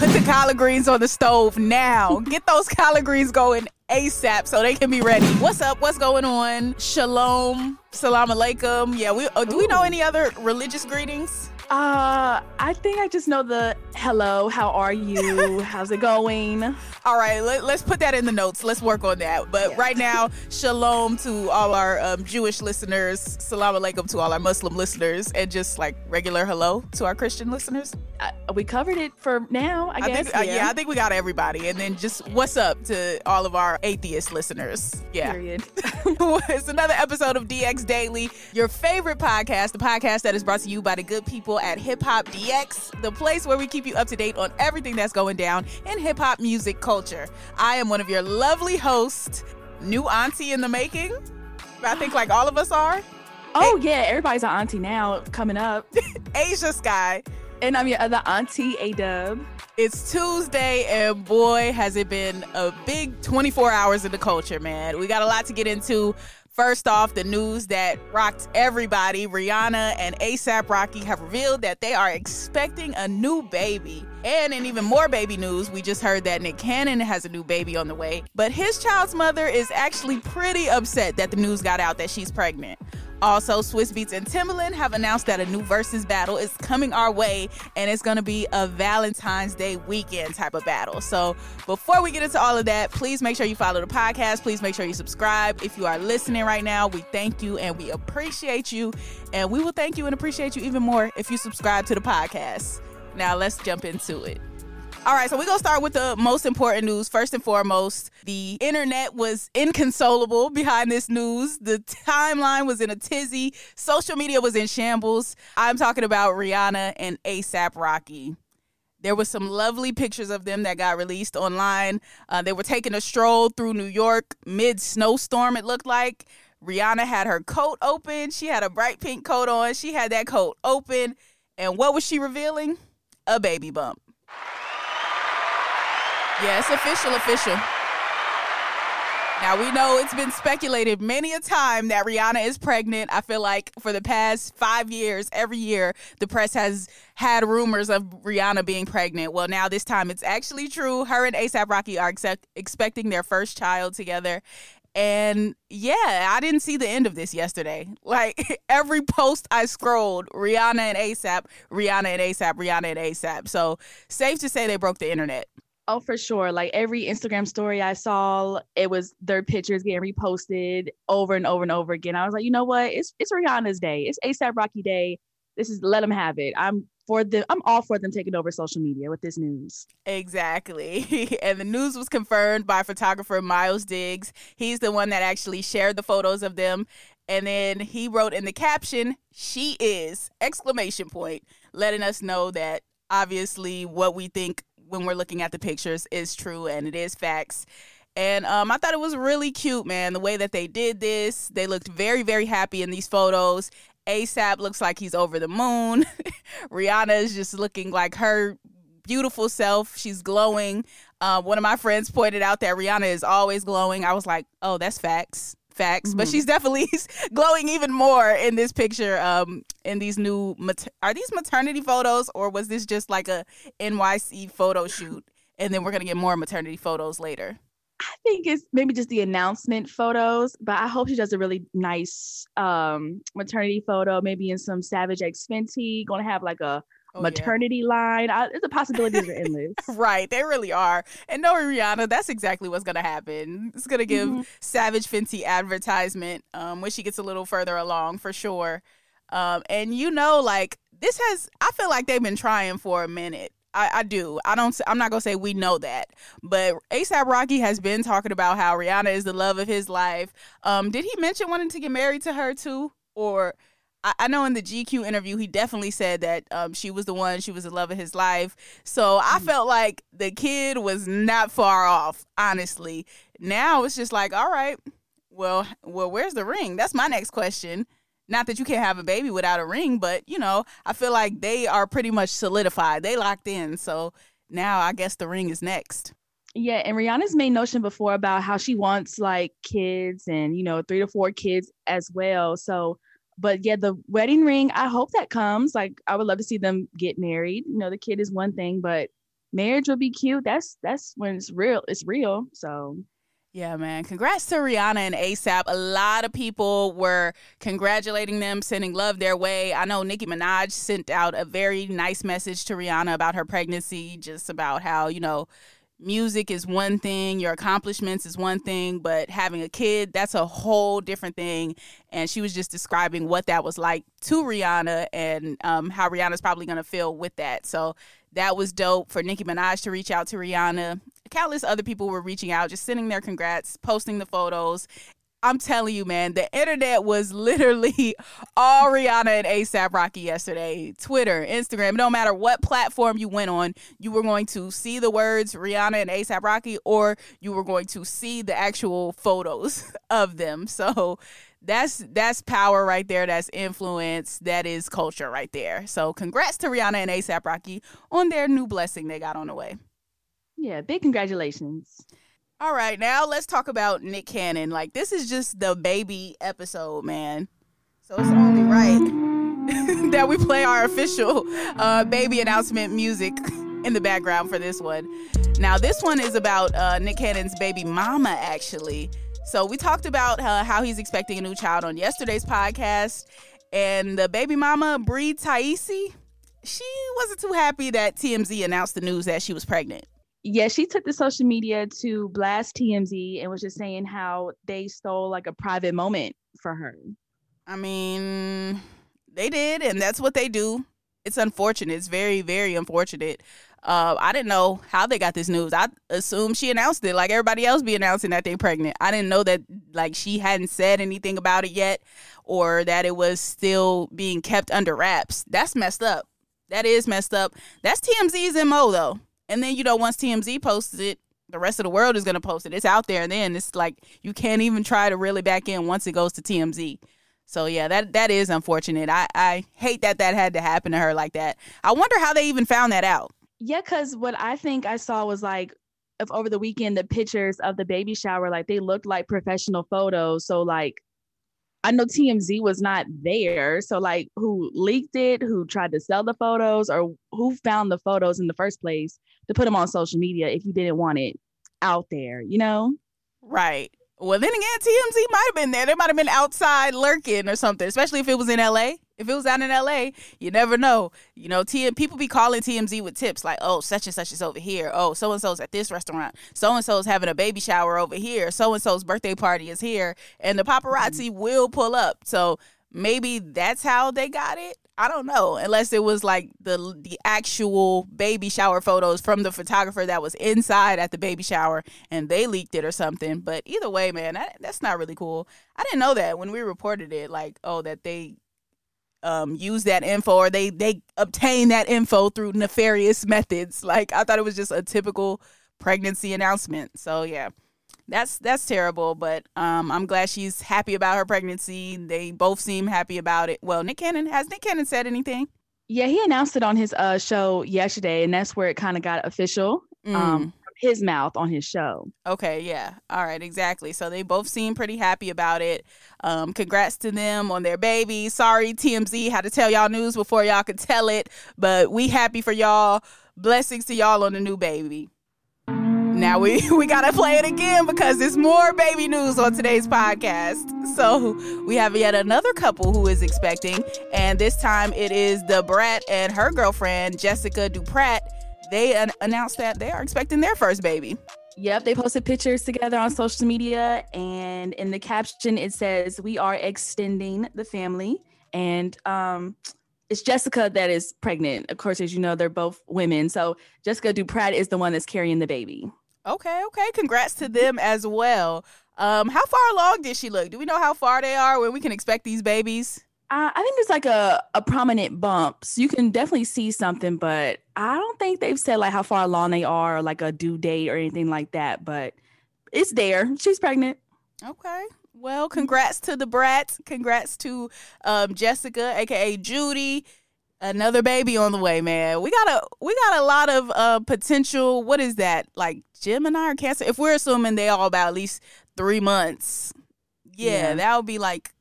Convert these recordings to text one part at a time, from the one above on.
Put the collard greens on the stove now. Get those collard greens going ASAP so they can be ready. What's up? What's going on? Shalom. Salam alaikum. Yeah, we uh, do we know any other religious greetings? Uh, I think I just know the hello, how are you? How's it going? All right, let, us put that in the notes. Let's work on that. But yeah. right now, shalom to all our um, Jewish listeners, salam alaikum to all our Muslim listeners, and just like regular hello to our Christian listeners. Uh, we covered it for now, I, I guess. Think, uh, yeah. yeah. I think we got everybody. And then just what's up to all of our atheist listeners. Yeah. Period. it's another episode of DX Daily, your favorite podcast, the podcast that is brought to you by the good people at Hip Hop DX, the place where we keep you up to date on everything that's going down in hip hop music culture. I am one of your lovely hosts, new auntie in the making. I think like all of us are. Oh, a- yeah, everybody's an auntie now coming up. Ashia Skye. And I'm your other auntie, A Dub. It's Tuesday, and boy, has it been a big 24 hours in the culture, man. We got a lot to get into. First off, the news that rocked everybody Rihanna and ASAP Rocky have revealed that they are expecting a new baby. And in even more baby news, we just heard that Nick Cannon has a new baby on the way. But his child's mother is actually pretty upset that the news got out that she's pregnant. Also, Swizz Beatz and Timbaland have announced that a new Verzuz battle is coming our way, and it's going to be a Valentine's Day weekend type of battle. So, before we get into all of that, please make sure you follow the podcast. Please make sure you subscribe. If you are listening right now, we thank you and we appreciate you. And we will thank you and appreciate you even more if you subscribe to the podcast. Now, let's jump into it. All right, so we're going to start with the most important news. First and foremost, the internet was inconsolable behind this news. The timeline was in a tizzy, social media was in shambles. I'm talking about Rihanna and ASAP Rocky. There was some lovely pictures of them that got released online. Uh, they were taking a stroll through New York mid snowstorm, it looked like. Rihanna had her coat open. She had a bright pink coat on. She had that coat open. And what was she revealing? A baby bump. Yeah, official, official. Now we know it's been speculated many a time that Rihanna is pregnant. I feel like for the past five years, every year, the press has had rumors of Rihanna being pregnant. Well, now this time it's actually true. Her and ASAP Rocky are expecting their first child together. And yeah, I didn't see the end of this yesterday. Like every post I scrolled, Rihanna and ASAP, Rihanna and ASAP, Rihanna and ASAP. So safe to say they broke the internet. Oh, for sure. Like every Instagram story I saw, it was their pictures getting reposted over and over and over again. I was like, you know what? It's it's Rihanna's day. It's ASAP Rocky Day. This is let them have it. I'm for them. I'm all for them taking over social media with this news. Exactly. and the news was confirmed by photographer Miles Diggs. He's the one that actually shared the photos of them. And then he wrote in the caption, "She is!" exclamation point, letting us know that obviously what we think when we're looking at the pictures is true and it is facts. And um, I thought it was really cute, man, the way that they did this. They looked very, very happy in these photos. ASAP looks like he's over the moon. Rihanna is just looking like her beautiful self. She's glowing. Uh, one of my friends pointed out that Rihanna is always glowing. I was like, oh, that's facts facts, Mhm. but she's definitely glowing even more in this picture. Um, in these new mater- are these maternity photos or was this just like a NYC photo shoot? And then we're gonna get more maternity photos later. I think it's maybe just the announcement photos, but I hope she does a really nice um maternity photo, maybe in some Savage X Fenty. Gonna have like a Oh, yeah. maternity line. I, the possibilities are endless. Right, they really are. And no, Rihanna, that's exactly what's gonna happen. It's gonna give Mhm. Savage Fenty advertisement um, when she gets a little further along, for sure. Um, and you know, like this has, I feel like they've been trying for a minute. I, I do. I don't. I'm not gonna say we know that, but ASAP Rocky has been talking about how Rihanna is the love of his life. Um, did he mention wanting to get married to her too, or? I I know in the GQ interview, he definitely said that um, she was the one, she was the love of his life. So I felt like the kid was not far off, honestly. Now it's just like, all right, well, well, where's the ring? That's my next question. Not that you can't have a baby without a ring, but you know, I feel like they are pretty much solidified. They locked in. So now I guess the ring is next. Yeah, and Rihanna's made notion before about how she wants like kids and you know three to four kids as well. So, but yeah, the wedding ring, I hope that comes. Like, I would love to see them get married. You know, the kid is one thing, but marriage would be cute. That's that's when it's real. It's real. So Yeah, man. Congrats to Rihanna and ASAP. A lot of people were congratulating them, sending love their way. I know Nicki Minaj sent out a very nice message to Rihanna about her pregnancy, just about how, you know, music is one thing, your accomplishments is one thing, but having a kid, that's a whole different thing. And she was just describing what that was like to Rihanna and um, how Rihanna's probably going to feel with that. So that was dope for Nicki Minaj to reach out to Rihanna. Countless other people were reaching out, just sending their congrats, posting the photos. I'm telling you, man, the internet was literally all Rihanna and ASAP Rocky yesterday. Twitter, Instagram, no matter what platform you went on, you were going to see the words Rihanna and ASAP Rocky, or you were going to see the actual photos of them. So that's that's power right there. That's influence. That is culture right there. So congrats to Rihanna and ASAP Rocky on their new blessing they got on the way. yeah, big congratulations. All right, now let's talk about Nick Cannon. Like this is just the baby episode, man. So it's only right that we play our official uh, baby announcement music in the background for this one. Now this one is about uh, Nick Cannon's baby mama, actually. So we talked about uh, how he's expecting a new child on yesterday's podcast, and the baby mama Bre Tiesi, she wasn't too happy that TMZ announced the news that she was pregnant. Yeah, she took the social media to blast TMZ and was just saying how they stole like a private moment for her. I mean, they did, and that's what they do. It's unfortunate. It's very, very unfortunate. Uh, I didn't know how they got this news. I assumed she announced it, like everybody else be announcing that they're pregnant. I didn't know that like she hadn't said anything about it yet, or that it was still being kept under wraps. That's messed up. That is messed up. That's TMZ's mo though. And then you know, once TMZ posts it, the rest of the world is gonna post it. It's out there, and then it's like you can't even try to really back in once it goes to TMZ. So yeah, that that is unfortunate. I I hate that that had to happen to her like that. I wonder how they even found that out. Yeah, because what I think I saw was like over the weekend the pictures of the baby shower, like they looked like professional photos. So like I know TMZ was not there. So like who leaked it, who tried to sell the photos, or who found the photos in the first place to put them on social media if you didn't want it out there, you know? Right. Well, then again, TMZ might have been there. They might have been outside lurking or something, especially if it was in LA. If it was out in LA, you never know. You know, TM people be calling TMZ with tips like, "Oh, such and such is over here. Oh, so and so's at this restaurant. So and so's having a baby shower over here. So and so's birthday party is here." And the paparazzi mm-hmm. will pull up. So maybe that's how they got it. I don't know, unless it was like the the actual baby shower photos from the photographer that was inside at the baby shower and they leaked it or something. But either way, man, that, that's not really cool. I didn't know that when we reported it, like, oh, that they um use that info or they they obtain that info through nefarious methods. Like I thought it was just a typical pregnancy announcement. So yeah. That's that's terrible, but um, I'm glad she's happy about her pregnancy. They both seem happy about it. Well, Nick Cannon has Nick Cannon said anything? Yeah, he announced it on his uh show yesterday, and that's where it kind of got official Mm. um his mouth on his show. Okay, yeah. All right, exactly. So they both seem pretty happy about it. Um, congrats to them on their baby. Sorry, TMZ had to tell y'all news before y'all could tell it, but we happy for y'all. Blessings to y'all on the new baby. Now we we gotta play it again because there's more baby news on today's podcast. So we have yet another couple who is expecting, and this time it is Da Brat and her girlfriend Jesseca Dupart. They an- announced that they are expecting their first baby. Yep, they posted pictures together on social media, and in the caption it says, "We are extending the family." And um, it's Jesseca that is pregnant. Of course, as you know, they're both women. So Jesseca Dupart is the one that's carrying the baby. Okay, okay. Congrats to them as well. Um, how far along did she look? Do we know how far they are when we can expect these babies? Uh, I think there's like a, a prominent bump. So you can definitely see something, but I don't think they've said like how far along they are or like a due date or anything like that. But it's there. She's pregnant. Okay. Well, congrats to the brats. Congrats to um, Jesseca, aka Judy. Another baby on the way, man. We got a we got a lot of uh, potential. What is that? Like Gemini or Cancer? If we're assuming they all about at least three months, yeah, Yeah. that would be like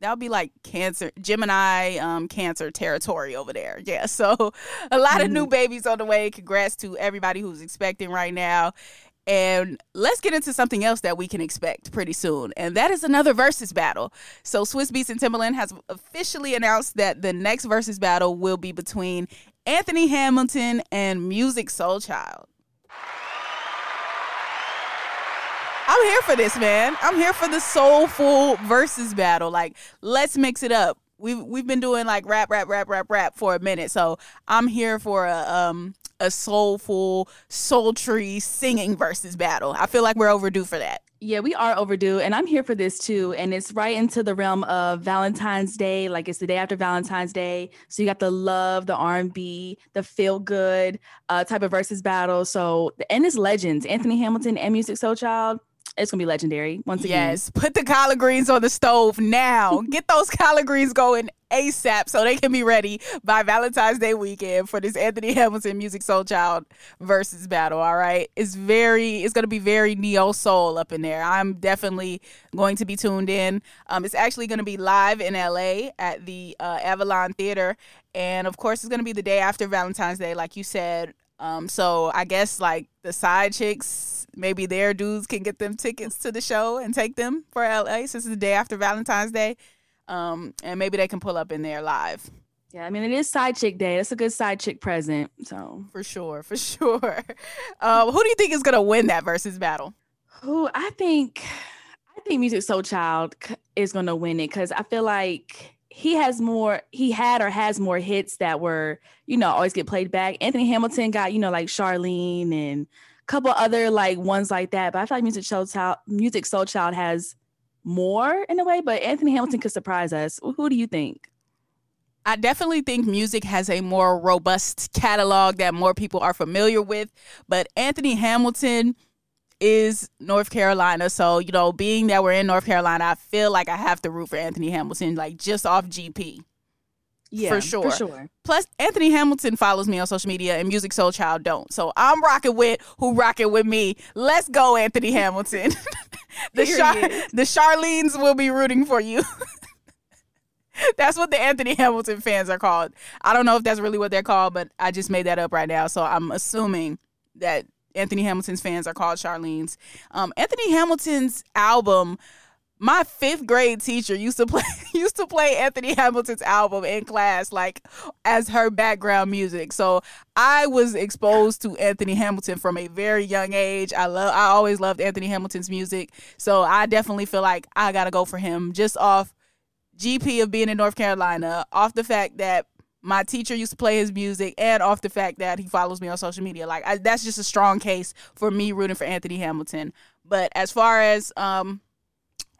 that would be like Cancer, Gemini, um, Cancer territory over there. Yeah, so a lot of new babies on the way. Congrats to everybody who's expecting right now. And let's get into something else that we can expect pretty soon, and that is another Verzuz battle. So Swizz Beatz and Timbaland has officially announced that the next Verzuz battle will be between Anthony Hamilton and Musiq Soulchild. I'm here for this, man. I'm here for the soulful Verzuz battle. Like, let's mix it up. We've we've been doing like rap, rap, rap, rap, rap for a minute. So I'm here for a um a soulful, sultry singing Verzuz battle. I feel like we're overdue for that. Yeah, we are overdue, and I'm here for this too. And it's right into the realm of Valentine's Day. Like it's the day after Valentine's Day, so you got the love, the R&B, the feel good uh, type of Verzuz battle. So and it's legends, Anthony Hamilton and Musiq Soulchild. It's gonna be legendary once again. Yes, put the collard greens on the stove now. Get those collard greens going ASAP so they can be ready by Valentine's Day weekend for this Anthony Hamilton Music Soul Child Verzuz battle. All right, it's very, it's gonna be very neo soul up in there. I'm definitely going to be tuned in. Um, it's actually gonna be live in LA at the uh, Avalon Theater, and of course, it's gonna be the day after Valentine's Day, like you said. Um, so I guess like the side chicks, maybe their dudes can get them tickets to the show and take them for LA since it's the day after Valentine's Day. Um, and maybe they can pull up in there live. Yeah, I mean it is side chick day. That's a good side chick present. So For sure, for sure. Um, who do you think is gonna win that Verzuz battle? who I think I think Musiq Soulchild is gonna win it because I feel like he has more he had or has more hits that were, you know, always get played back. Anthony Hamilton got, you know, like Charlene and couple other like ones like that. But I feel like Musiq Soulchild Music Soul Child has more in a way, but Anthony Hamilton could surprise us. Who do you think? I definitely think Musiq has a more robust catalog that more people are familiar with. But Anthony Hamilton is North Carolina. So, you know, being that we're in North Carolina, I feel like I have to root for Anthony Hamilton, like just off GP. Yeah, sure. For sure. Plus, Anthony Hamilton follows me on social media and Musiq Soulchild don't. So I'm rocking with who rocking with me. Let's go, Anthony Hamilton. the, Char- the Charlene's will be rooting for you. that's what the Anthony Hamilton fans are called. I don't know if that's really what they're called, but I just made that up right now. So I'm assuming that Anthony Hamilton's fans are called Charlene's. Um, Anthony Hamilton's album my fifth grade teacher used to play used to play Anthony Hamilton's album in class, like as her background music. So I was exposed to Anthony Hamilton from a very young age. I love I always loved Anthony Hamilton's music. So I definitely feel like I gotta go for him just off GP of being in North Carolina, off the fact that my teacher used to play his music, and off the fact that he follows me on social media. Like I, that's just a strong case for me rooting for Anthony Hamilton. But as far as um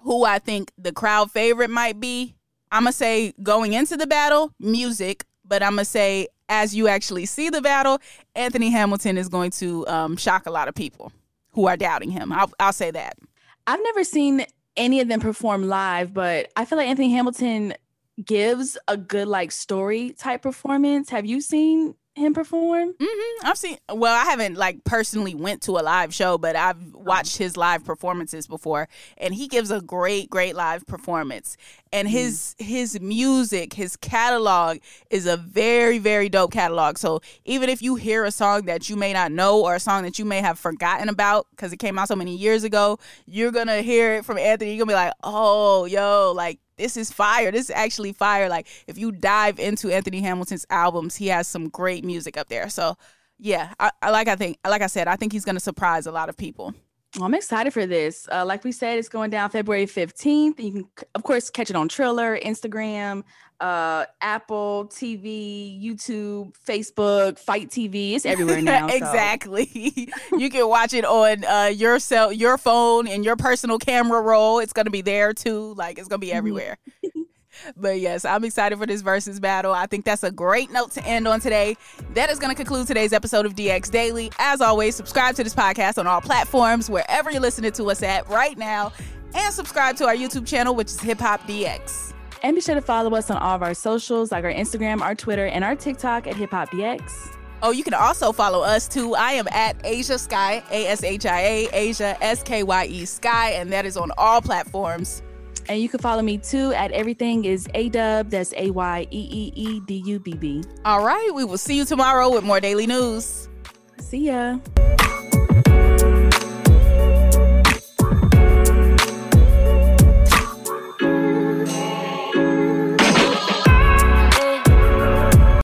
who I think the crowd favorite might be, I'm gonna say going into the battle, Musiq, but I'm gonna say as you actually see the battle, Anthony Hamilton is going to um, shock a lot of people who are doubting him. I'll, I'll say that. I've never seen any of them perform live, but I feel like Anthony Hamilton gives a good like story type performance. Have you seen him perform? Mm-hmm. I've seen. Well, I haven't like personally went to a live show, but I've watched his live performances before, and he gives a great, great live performance. And mm-hmm. his mm. his music, his catalog is a very, very dope catalog. So even if you hear a song that you may not know or a song that you may have forgotten about because it came out so many years ago, you're gonna hear it from Anthony. You're gonna be like, oh, yo, like this is fire. This is actually fire. Like if you dive into Anthony Hamilton's albums, he has some great music up there. So yeah, I, I like I think like I said, I think he's gonna surprise a lot of people. Well, I'm excited for this. Uh, like we said, it's going down February 15th. You can, of course, catch it on Triller, Instagram, uh, Apple TV, YouTube, Facebook, FITE TV. It's everywhere now. exactly. you can watch it on uh, your cell, your phone, and your personal camera roll. It's gonna be there too. Like it's gonna be mm-hmm. everywhere. But yes, I'm excited for this Verzuz battle. I think that's a great note to end on today. That is going to conclude today's episode of DX Daily. As always, subscribe to this podcast on all platforms, wherever you're listening to us at right now, and subscribe to our YouTube channel, which is Hip Hop DX. And be sure to follow us on all of our socials, like our Instagram, our Twitter, and our TikTok at Hip Hop DX. Oh, you can also follow us too. I am at Ashia Skye, A S H I A, Ashia S K Y E Sky, and that is on all platforms. And you can follow me too at everything is A Dub. That's A Y E E E D U B B. All right. We will see you tomorrow with more daily news. See ya.